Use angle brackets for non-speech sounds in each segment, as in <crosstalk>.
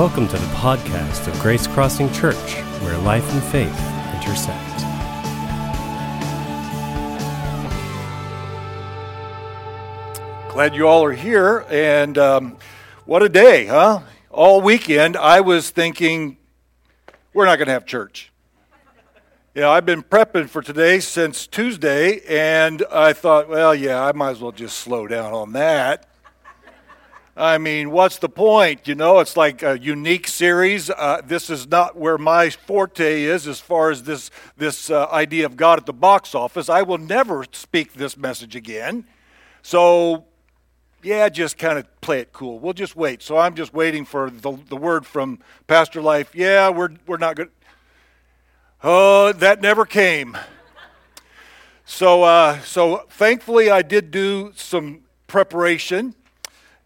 Welcome to the podcast of Grace Crossing Church, where life and faith intersect. Glad you all are here, and um, what a day, huh? All weekend, I was thinking, we're not going to have church. You know, I've been prepping for today since Tuesday, and I thought, well, yeah, I might as well just slow down on that. I mean, what's the point? You know, it's like a unique series. Uh, this is not where my forte is as far as this, this uh, idea of God at the box office. I will never speak this message again. So, yeah, just kind of play it cool. We'll just wait. So I'm just waiting for the, the word from Pastor Life. Yeah, we're, we're not good. Oh, that never came. So, uh, so thankfully, I did do some preparation.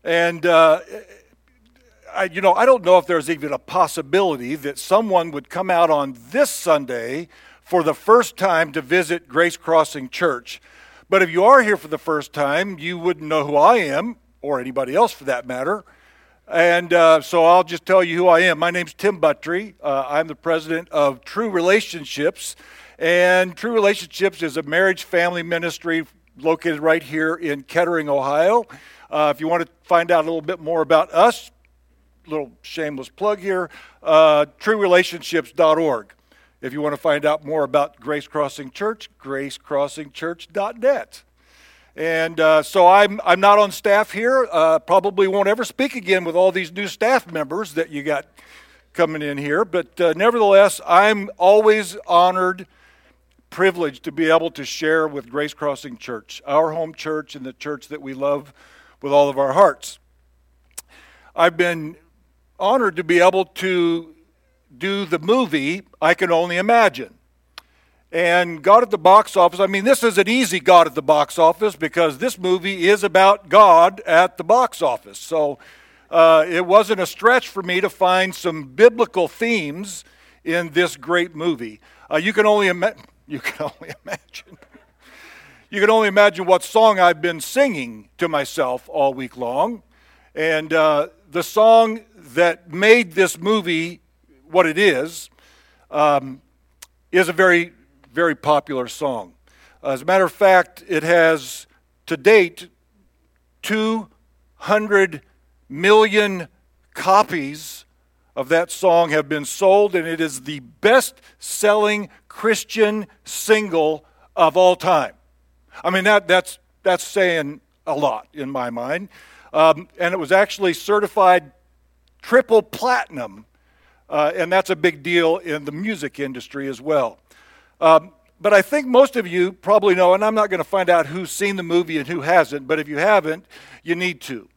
And, uh, I, you know, I don't know if there's even a possibility that someone would come out on this Sunday for the first time to visit Grace Crossing Church. But if you are here for the first time, you wouldn't know who I am, or anybody else for that matter. And uh, so I'll just tell you who I am. My name's Tim Buttry. Uh, I'm the president of True Relationships. And True Relationships is a marriage family ministry located right here in Kettering, Ohio. Uh, if you want to find out a little bit more about us, little shameless plug here, uh, truerelationships.org. If you want to find out more about Grace Crossing Church, gracecrossingchurch.net. And uh, so I'm, I'm not on staff here. Uh, probably won't ever speak again with all these new staff members that you got coming in here. But uh, nevertheless, I'm always honored, privileged to be able to share with Grace Crossing Church, our home church and the church that we love with all of our hearts. I've been honored to be able to do the movie I Can Only Imagine. And God at the box office, I mean, this is an easy God at the box office because this movie is about God at the box office. So uh, it wasn't a stretch for me to find some biblical themes in this great movie. Uh, you can only <laughs> you can only imagine. You can only imagine what song I've been singing to myself all week long, and uh, the song that made this movie what it is um, is a very very popular song. As a matter of fact, it has to date 200 million copies of that song have been sold, and it is the best selling Christian single of all time. I mean, that, that's, that's saying a lot in my mind. Um, and it was actually certified triple platinum, uh, and that's a big deal in the music industry as well. Um, but I think most of you probably know, and I'm not going to find out who's seen the movie and who hasn't, but if you haven't, you need to.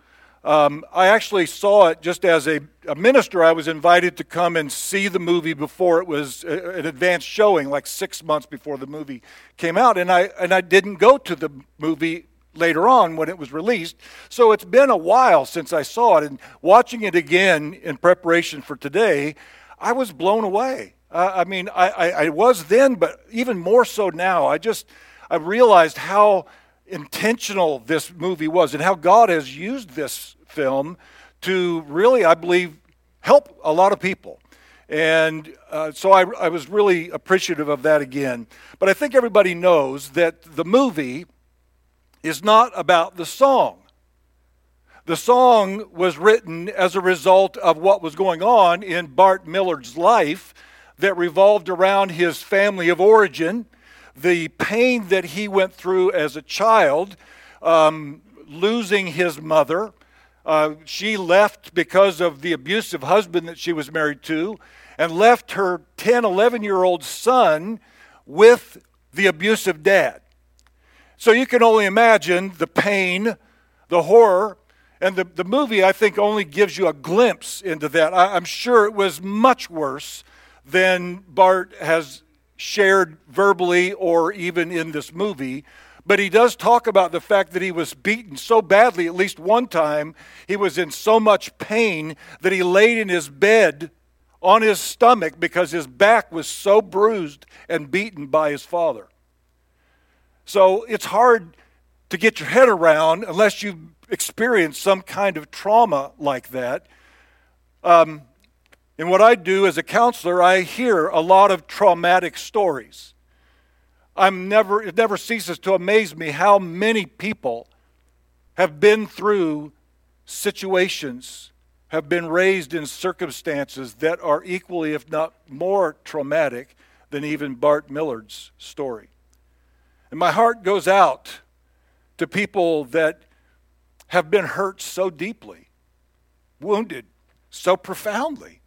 Um, I actually saw it just as a, a, minister. I was invited to come and see the movie before it was a, an advanced showing, like six months before the movie came out, and I and I didn't go to the movie later on when it was released. So it's been a while since I saw it, and watching it again in preparation for today, I was blown away. Uh, I mean, I, I, I was then, but even more so now. I just I realized how intentional this movie was and how God has used this film to really, I believe, help a lot of people. And uh, so I, I was really appreciative of that again. But I think everybody knows that the movie is not about the song. The song was written as a result of what was going on in Bart Millard's life that revolved around his family of origin, the pain that he went through as a child, um, losing his mother, uh, she left because of the abusive husband that she was married to and left her 10, 11 year old son with the abusive dad. So you can only imagine the pain, the horror, and the, the movie, I think, only gives you a glimpse into that. I, I'm sure it was much worse than Bart has shared verbally or even in this movie. But he does talk about the fact that he was beaten so badly, at least one time, he was in so much pain that he laid in his bed on his stomach because his back was so bruised and beaten by his father. So it's hard to get your head around unless you've experienced some kind of trauma like that. Um, In what I do as a counselor, I hear a lot of traumatic stories. I'm never, it never ceases to amaze me how many people have been through situations, have been raised in circumstances that are equally, if not more, traumatic than even Bart Millard's story. And my heart goes out to people that have been hurt so deeply, wounded so profoundly.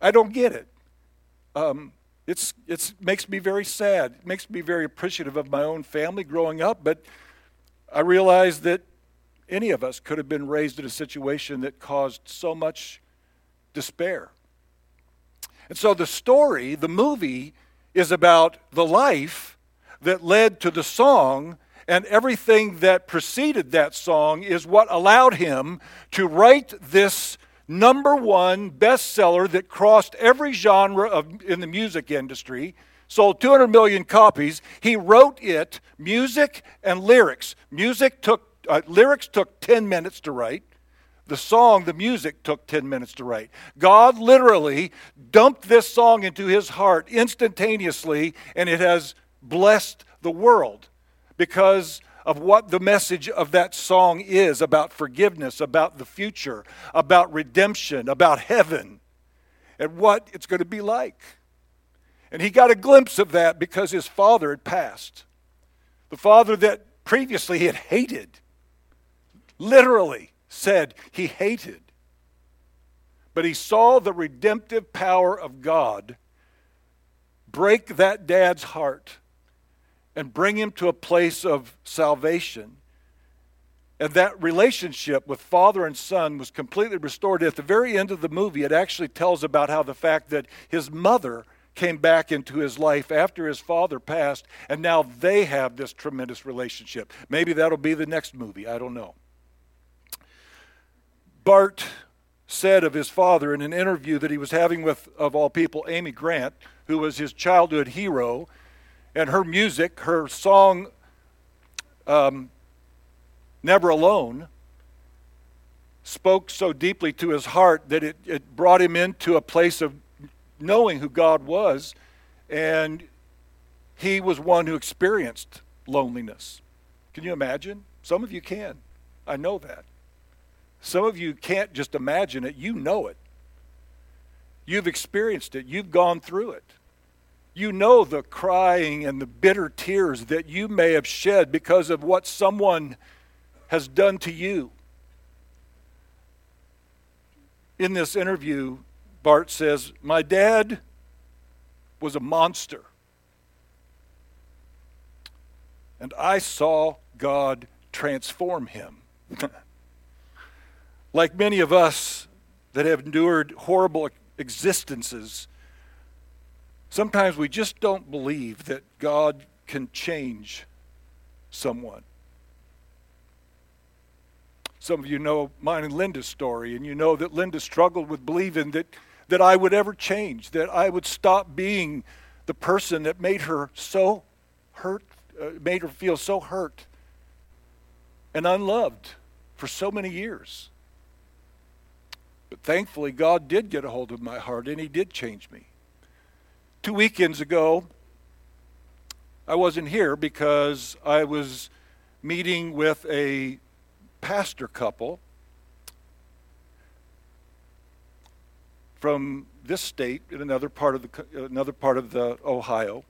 I don't get it. Um, it's it's makes me very sad. It makes me very appreciative of my own family growing up, but I realize that any of us could have been raised in a situation that caused so much despair. And so the story, the movie, is about the life that led to the song, and everything that preceded that song is what allowed him to write this number one bestseller that crossed every genre of, in the music industry, sold 200 million copies. He wrote it, music and lyrics. Music took, uh, lyrics took 10 minutes to write. The song, the music took 10 minutes to write. God literally dumped this song into his heart instantaneously, and it has blessed the world because of what the message of that song is about forgiveness, about the future, about redemption, about heaven, and what it's going to be like. And he got a glimpse of that because his father had passed. The father that previously he had hated, literally said he hated. But he saw the redemptive power of God break that dad's heart and bring him to a place of salvation. And that relationship with father and son was completely restored. At the very end of the movie, it actually tells about how the fact that his mother came back into his life after his father passed, and now they have this tremendous relationship. Maybe that'll be the next movie. I don't know. Bart said of his father in an interview that he was having with, of all people, Amy Grant, who was his childhood hero and her music, her song, um, Never Alone, spoke so deeply to his heart that it, it brought him into a place of knowing who God was. And he was one who experienced loneliness. Can you imagine? Some of you can. I know that. Some of you can't just imagine it, you know it. You've experienced it, you've gone through it. You know the crying and the bitter tears that you may have shed because of what someone has done to you. In this interview, Bart says, My dad was a monster. And I saw God transform him. <laughs> like many of us that have endured horrible existences, Sometimes we just don't believe that God can change someone. Some of you know mine and Linda's story, and you know that Linda struggled with believing that, that I would ever change, that I would stop being the person that made her so hurt, uh, made her feel so hurt and unloved for so many years. But thankfully, God did get a hold of my heart, and He did change me. Two weekends ago, I wasn't here because I was meeting with a pastor couple from this state in another part of the another part of the Ohio,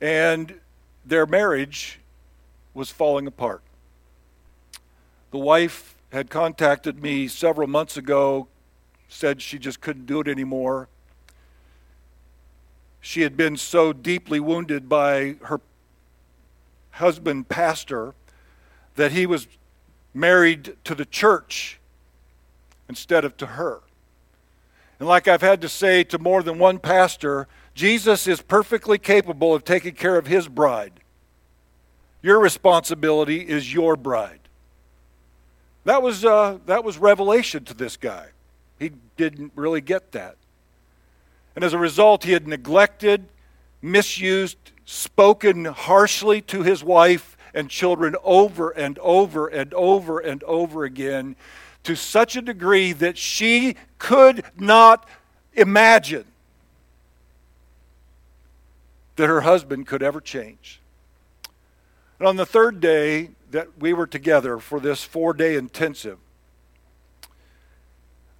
and their marriage was falling apart. The wife had contacted me several months ago, said she just couldn't do it anymore she had been so deeply wounded by her husband, pastor, that he was married to the church instead of to her. And like I've had to say to more than one pastor, Jesus is perfectly capable of taking care of his bride. Your responsibility is your bride. That was, uh, that was revelation to this guy. He didn't really get that. And as a result, he had neglected, misused, spoken harshly to his wife and children over and over and over and over again to such a degree that she could not imagine that her husband could ever change. And on the third day that we were together for this four day intensive,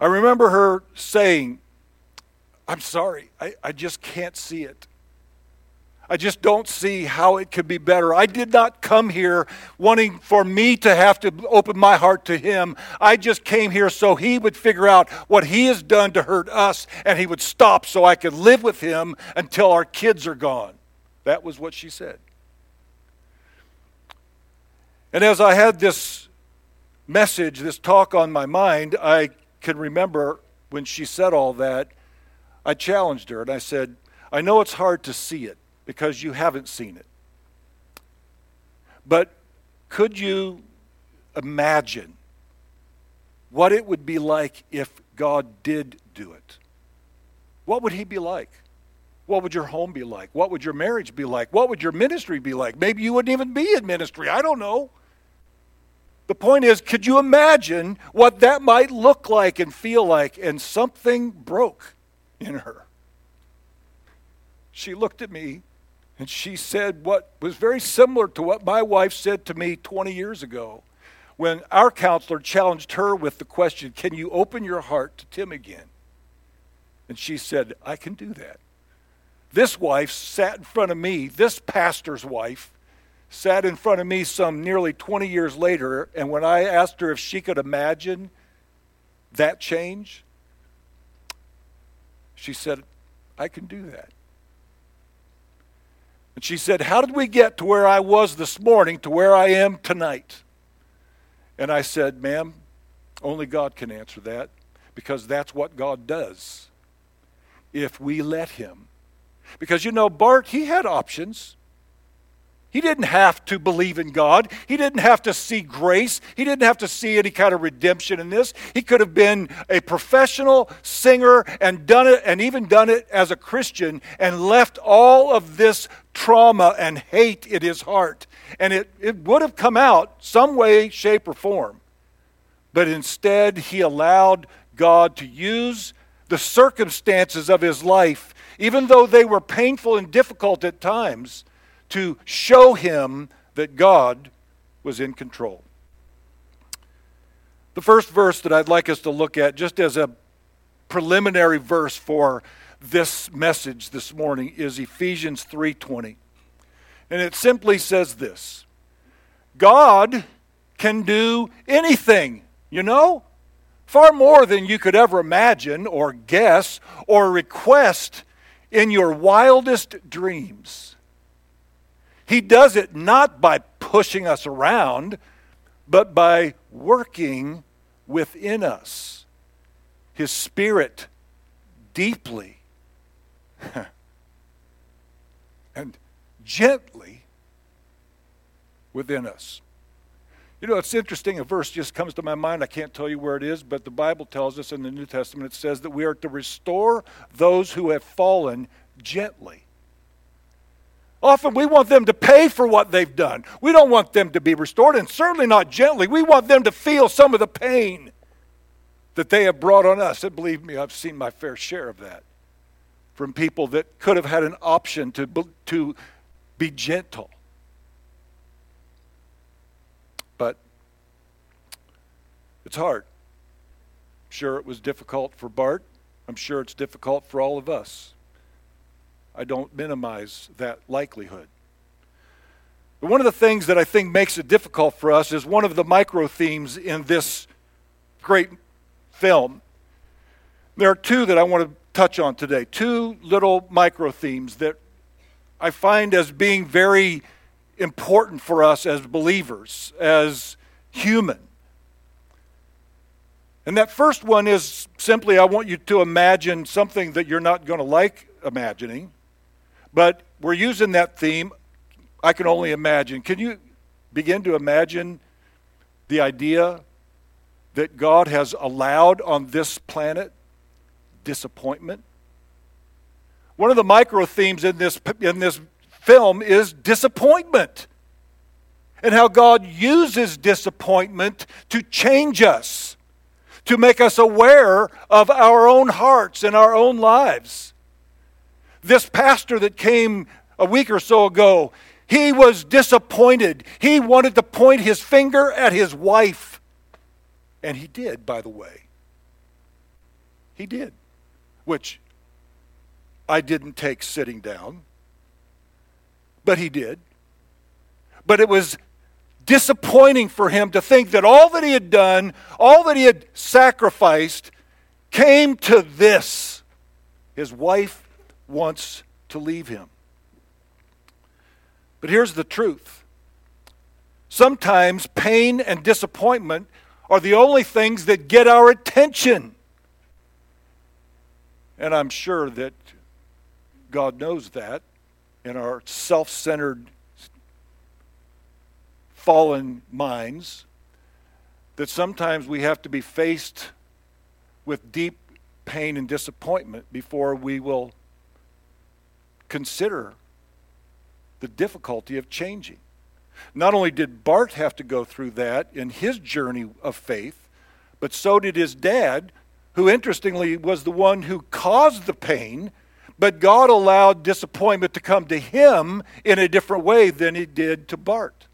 I remember her saying, I'm sorry, I, I just can't see it. I just don't see how it could be better. I did not come here wanting for me to have to open my heart to him. I just came here so he would figure out what he has done to hurt us and he would stop so I could live with him until our kids are gone. That was what she said. And as I had this message, this talk on my mind, I can remember when she said all that, I challenged her and I said, I know it's hard to see it because you haven't seen it. But could you imagine what it would be like if God did do it? What would He be like? What would your home be like? What would your marriage be like? What would your ministry be like? Maybe you wouldn't even be in ministry. I don't know. The point is, could you imagine what that might look like and feel like? And something broke in her. She looked at me and she said what was very similar to what my wife said to me 20 years ago when our counselor challenged her with the question, Can you open your heart to Tim again? And she said, I can do that. This wife sat in front of me, this pastor's wife sat in front of me some nearly 20 years later, and when I asked her if she could imagine that change, she said, I can do that. And she said, How did we get to where I was this morning to where I am tonight? And I said, Ma'am, only God can answer that because that's what God does if we let Him. Because you know, Bart, he had options. He didn't have to believe in God. He didn't have to see grace. He didn't have to see any kind of redemption in this. He could have been a professional singer and done it, and even done it as a Christian, and left all of this trauma and hate in his heart. And it, it would have come out some way, shape, or form. But instead, he allowed God to use the circumstances of his life, even though they were painful and difficult at times to show him that God was in control. The first verse that I'd like us to look at, just as a preliminary verse for this message this morning, is Ephesians 3:20. And it simply says this God can do anything, you know? Far more than you could ever imagine or guess or request in your wildest dreams. He does it not by pushing us around, but by working within us. His Spirit deeply <laughs> and gently within us. You know, it's interesting. A verse just comes to my mind. I can't tell you where it is, but the Bible tells us in the New Testament, it says that we are to restore those who have fallen gently. Often we want them to pay for what they've done. We don't want them to be restored, and certainly not gently. We want them to feel some of the pain that they have brought on us. And believe me, I've seen my fair share of that from people that could have had an option to, to be gentle. But it's hard. I'm sure it was difficult for Bart. I'm sure it's difficult for all of us. I don't minimize that likelihood. But one of the things that I think makes it difficult for us is one of the micro themes in this great film. There are two that I want to touch on today. Two little micro themes that I find as being very important for us as believers, as human. And that first one is simply I want you to imagine something that you're not going to like imagining. But we're using that theme. I can only imagine. Can you begin to imagine the idea that God has allowed on this planet disappointment? One of the micro themes in this, in this film is disappointment and how God uses disappointment to change us. to make us aware of our own hearts and our own lives. This pastor that came a week or so ago, he was disappointed. He wanted to point his finger at his wife. And he did, by the way. He did, which I didn't take sitting down, but he did. But it was disappointing for him to think that all that he had done, all that he had sacrificed, came to this. His wife wants to leave him. But here's the truth sometimes pain and disappointment are the only things that get our attention. And I'm sure that God knows that in our self centered, fallen minds, that sometimes we have to be faced with deep pain and disappointment before we will consider the difficulty of changing. Not only did Bart have to go through that in his journey of faith, but so did his dad, who interestingly was the one who caused the pain, but God allowed disappointment to come to him in a different way than he did to Bart.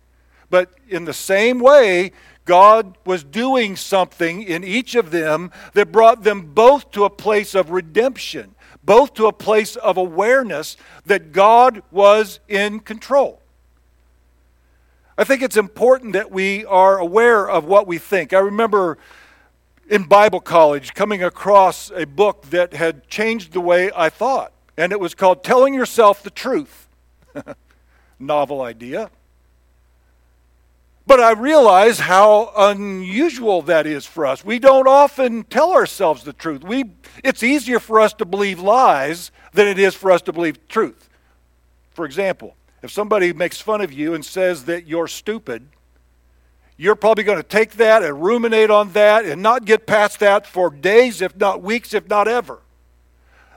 But in the same way, God was doing something in each of them that brought them both to a place of redemption both to a place of awareness that God was in control. I think it's important that we are aware of what we think. I remember in Bible college coming across a book that had changed the way I thought, and it was called Telling Yourself the Truth. <laughs> Novel idea. But I realize how unusual that is for us. We don't often tell ourselves the truth. We, it's easier for us to believe lies than it is for us to believe truth. For example, if somebody makes fun of you and says that you're stupid, you're probably going to take that and ruminate on that and not get past that for days, if not weeks, if not ever.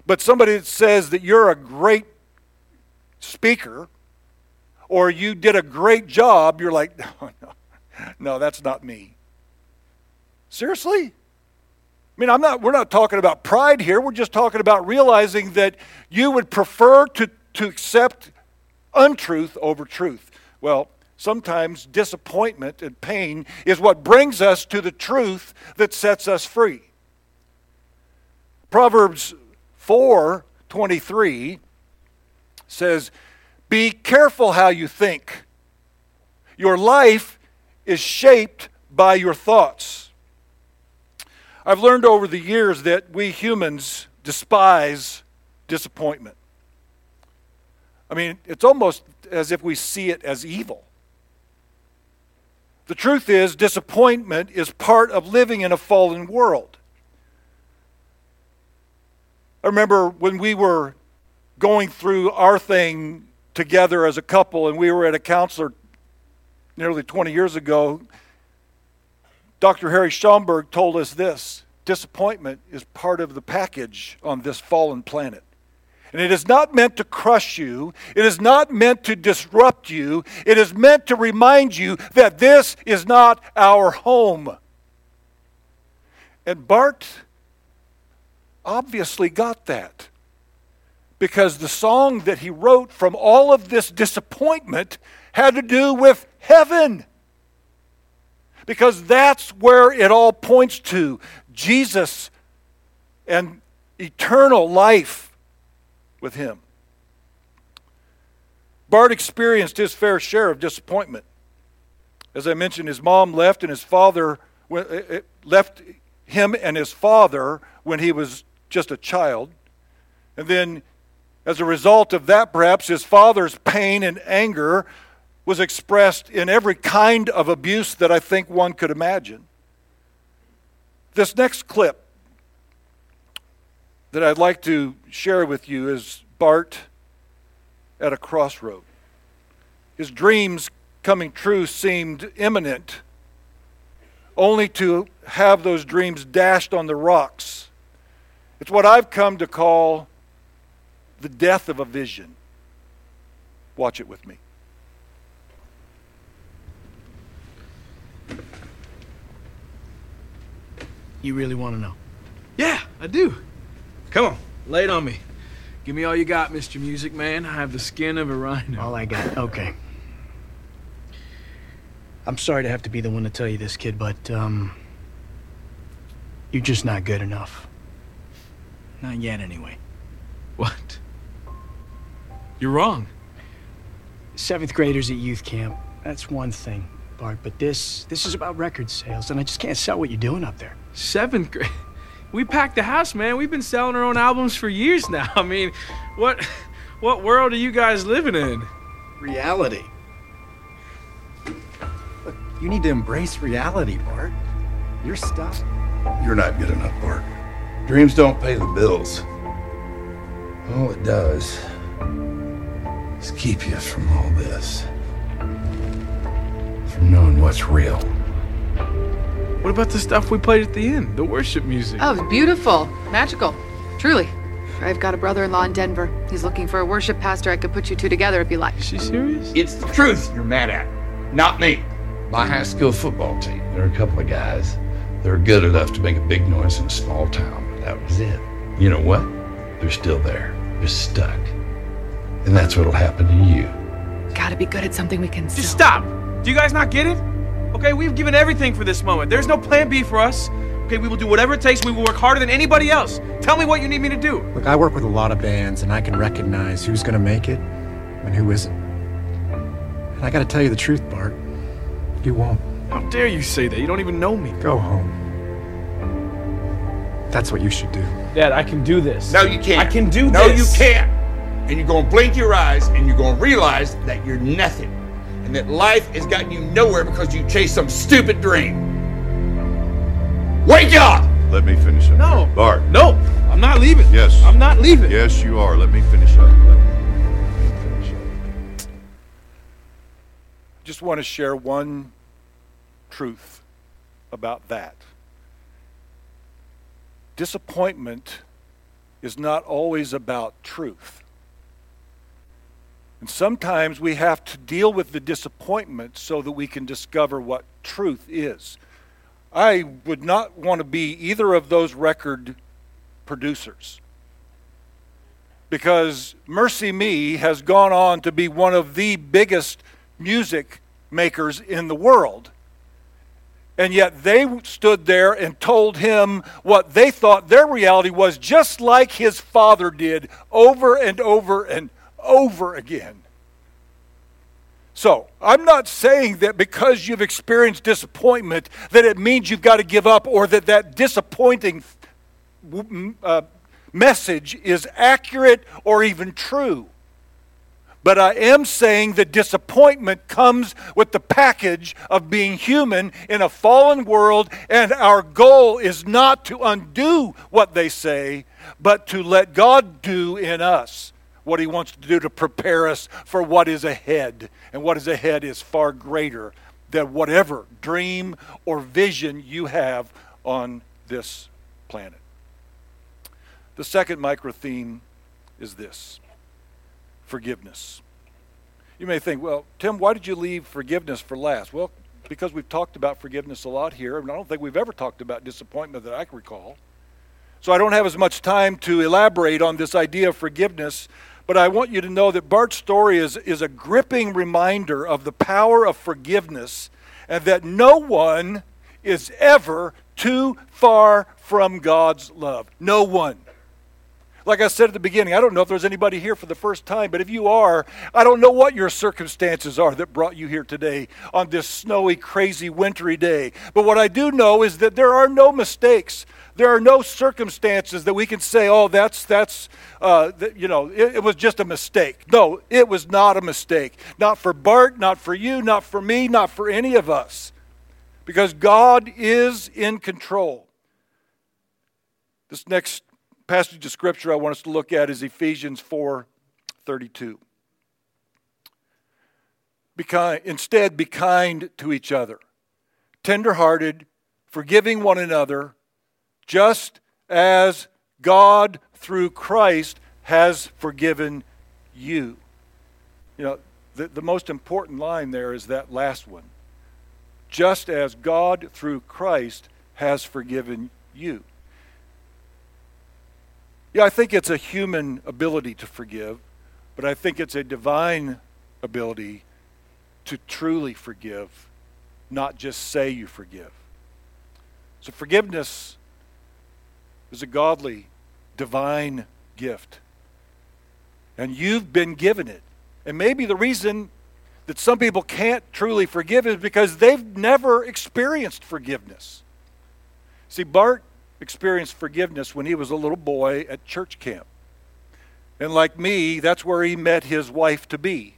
But somebody that says that you're a great speaker, or you did a great job, you're like, <laughs> no, no, no, that's not me. Seriously? I mean, I'm not, we're not talking about pride here. We're just talking about realizing that you would prefer to, to accept untruth over truth. Well, sometimes disappointment and pain is what brings us to the truth that sets us free. Proverbs 4 23 says, be careful how you think. Your life is shaped by your thoughts. I've learned over the years that we humans despise disappointment. I mean, it's almost as if we see it as evil. The truth is, disappointment is part of living in a fallen world. I remember when we were going through our thing together as a couple, and we were at a counselor nearly 20 years ago. Dr. Harry Schaumburg told us this disappointment is part of the package on this fallen planet. And it is not meant to crush you. It is not meant to disrupt you. It is meant to remind you that this is not our home. And Bart obviously got that because the song that he wrote from all of this disappointment had to do with heaven. Because that's where it all points to Jesus and eternal life with him. Bart experienced his fair share of disappointment. As I mentioned, his mom left and his father eh, eh, left him and his father when he was just a child. And then as a result of that, perhaps his father's pain and anger was expressed in every kind of abuse that I think one could imagine. This next clip that I'd like to share with you is Bart at a crossroad. His dreams coming true seemed imminent, only to have those dreams dashed on the rocks. It's what I've come to call the death of a vision. Watch it with me. You really want to know? Yeah, I do. Come on, lay it on me. Give me all you got, Mr. Music Man. I have the skin of a rhino. All I got. Okay. I'm sorry to have to be the one to tell you this, kid, but, um. You're just not good enough. Not yet, anyway. What? You're wrong. Seventh graders at youth camp. That's one thing, Bart, but this. This is about record sales, and I just can't sell what you're doing up there. Seventh grade. <laughs> We packed the house, man. We've been selling our own albums for years <laughs> now. I mean, what what world are you guys living in? Reality. Look, you need to embrace reality, Bart. You're stuck. You're not good enough, Bart. Dreams don't pay the bills. All it does is keep you from all this. From knowing what's real. What about the stuff we played at the end? The worship music? Oh, it's beautiful. Magical. Truly. I've got a brother in law in Denver. He's looking for a worship pastor I could put you two together if you like. Is she serious? It's the truth you're mad at, not me. My high school football team, there are a couple of guys that are good enough to make a big noise in a small town, that was it. You know what? They're still there. They're stuck. And that's what'll happen to you. Gotta be good at something we can Just stop. Do you guys not get it? Okay, we've given everything for this moment. There's no plan B for us. Okay, we will do whatever it takes. We will work harder than anybody else. Tell me what you need me to do. Look, I work with a lot of bands, and I can recognize who's gonna make it and who isn't. And I gotta tell you the truth, Bart. You won't. How dare you say that? You don't even know me. Go home. That's what you should do. Dad, I can do this. No, you can't. I can do this. no, this. you can't. And you're gonna blink your eyes and you're gonna realize that you're nothing. And that life has gotten you nowhere because you chased some stupid dream. Wake up! Let me finish up. No. Bart. No, I'm not leaving. Yes. I'm not leaving. Yes, you are. Let me finish up. Let me finish up. just want to share one truth about that. Disappointment is not always about truth. And sometimes we have to deal with the disappointment so that we can discover what truth is. I would not want to be either of those record producers because MercyMe has gone on to be one of the biggest music makers in the world. And yet they stood there and told him what they thought their reality was, just like his father did over and over and over again. So, I'm not saying that because you've experienced disappointment that it means you've got to give up or that that disappointing uh, message is accurate or even true. But I am saying that disappointment comes with the package of being human in a fallen world, and our goal is not to undo what they say, but to let God do in us what He wants to do to prepare us for what is ahead. And what is ahead is far greater than whatever dream or vision you have on this planet. The second micro theme is this forgiveness. You may think, well, Tim, why did you leave forgiveness for last? Well, because we've talked about forgiveness a lot here, and I don't think we've ever talked about disappointment that I can recall. So I don't have as much time to elaborate on this idea of forgiveness, but I want you to know that Bart's story is, is a gripping reminder of the power of forgiveness and that no one is ever too far from God's love. No one. Like I said at the beginning, I don't know if there's anybody here for the first time, but if you are, I don't know what your circumstances are that brought you here today on this snowy, crazy, wintry day. But what I do know is that there are no mistakes. There are no circumstances that we can say, oh, that's, that's uh, that, you know, it, it was just a mistake. No, it was not a mistake. Not for Bart, not for you, not for me, not for any of us. Because God is in control. This next passage of scripture I want us to look at is Ephesians 4 32. Be kind, instead, be kind to each other, tenderhearted, forgiving one another, just as God through Christ has forgiven you. You know, the, the most important line there is that last one. Just as God through Christ has forgiven you. Yeah, I think it's a human ability to forgive, but I think it's a divine ability to truly forgive, not just say you forgive. So, forgiveness is a godly, divine gift. And you've been given it. And maybe the reason that some people can't truly forgive is because they've never experienced forgiveness. See, Bart experienced forgiveness when he was a little boy at church camp. And like me, that's where he met his wife to be.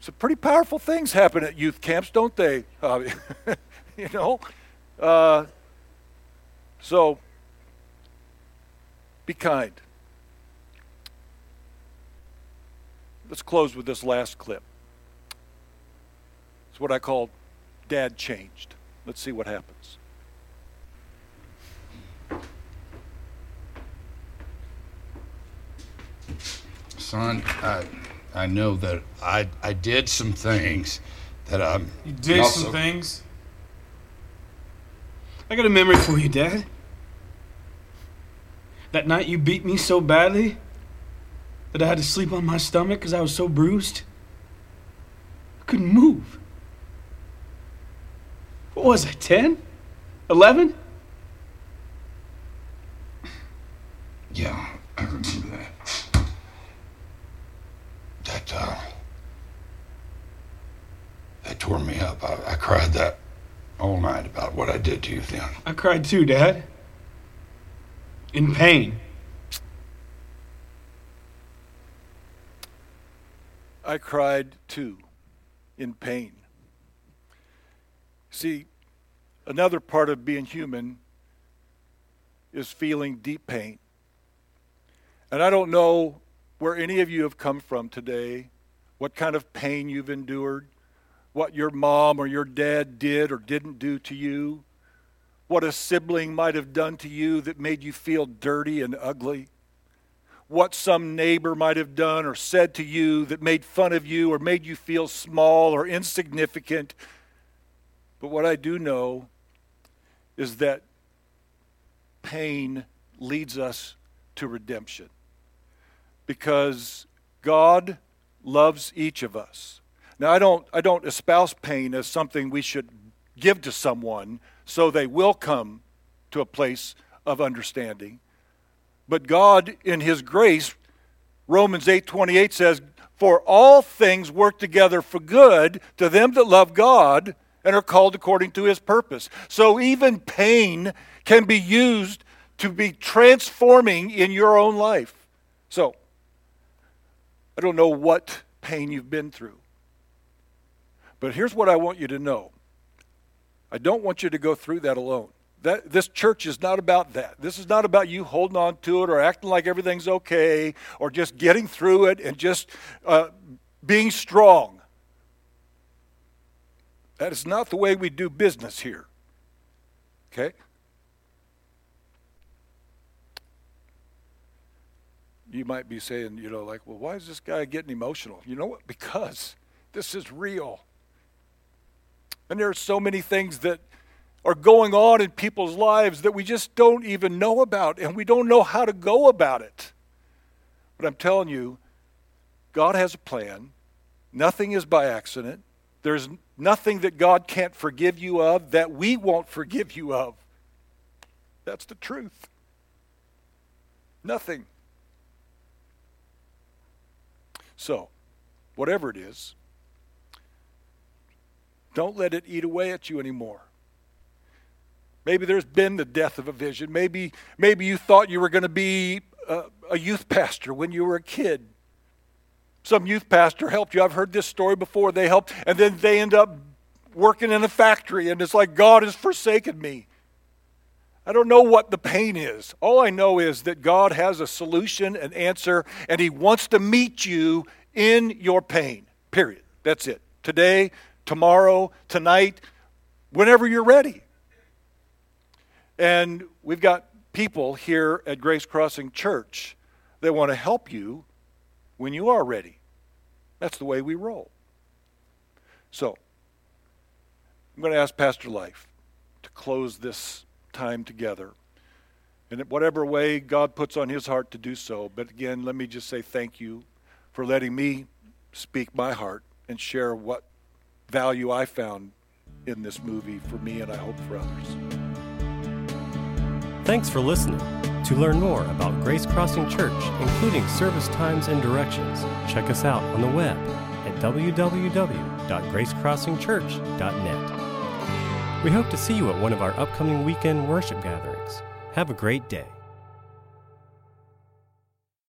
Some pretty powerful things happen at youth camps, don't they? Uh, <laughs> you know? Uh, so, be kind. Let's close with this last clip. It's what I call Dad Changed. Let's see what happens. Son, I, I know that I, I did some things that I'm. You did also- some things. I got a memory for you, Dad. That night you beat me so badly that I had to sleep on my stomach because I was so bruised. I couldn't move. What was I, 10? 11? Yeah, I remember that. That, uh, that tore me up. I, I cried that all night about what I did to you then. I cried too, Dad. In pain. I cried too, in pain. See, another part of being human is feeling deep pain. And I don't know where any of you have come from today, what kind of pain you've endured, what your mom or your dad did or didn't do to you, what a sibling might have done to you that made you feel dirty and ugly what some neighbor might have done or said to you that made fun of you or made you feel small or insignificant. But what I do know is that pain leads us to redemption because God loves each of us. Now I don't I don't espouse pain as something we should give to someone so they will come to a place of understanding. But God in his grace Romans 8:28 says for all things work together for good to them that love God and are called according to his purpose. So even pain can be used to be transforming in your own life. So I don't know what pain you've been through. But here's what I want you to know. I don't want you to go through that alone. That, this church is not about that. This is not about you holding on to it or acting like everything's okay or just getting through it and just uh, being strong. That is not the way we do business here. Okay? You might be saying, you know, like, well, why is this guy getting emotional? You know what? Because this is real. And there are so many things that are going on in people's lives that we just don't even know about, and we don't know how to go about it. But I'm telling you, God has a plan. Nothing is by accident. There's nothing that God can't forgive you of that we won't forgive you of. That's the truth. Nothing. So, whatever it is, don't let it eat away at you anymore. Maybe there's been the death of a vision. Maybe, maybe you thought you were going to be a, a youth pastor when you were a kid. Some youth pastor helped you. I've heard this story before. They helped, and then they end up working in a factory, and it's like God has forsaken me. I don't know what the pain is. All I know is that God has a solution, an answer, and He wants to meet you in your pain. Period. That's it. Today, tomorrow, tonight, whenever you're ready. And we've got people here at Grace Crossing Church that want to help you when you are ready. That's the way we roll. So, I'm going to ask Pastor Life to close this time together. In whatever way God puts on his heart to do so. But again, let me just say thank you for letting me speak my heart and share what value I found in this movie for me and I hope for others. Thanks for listening. To learn more about Grace Crossing Church, including service times and directions, check us out on the web at www.gracecrossingchurch.net. We hope to see you at one of our upcoming weekend worship gatherings. Have a great day.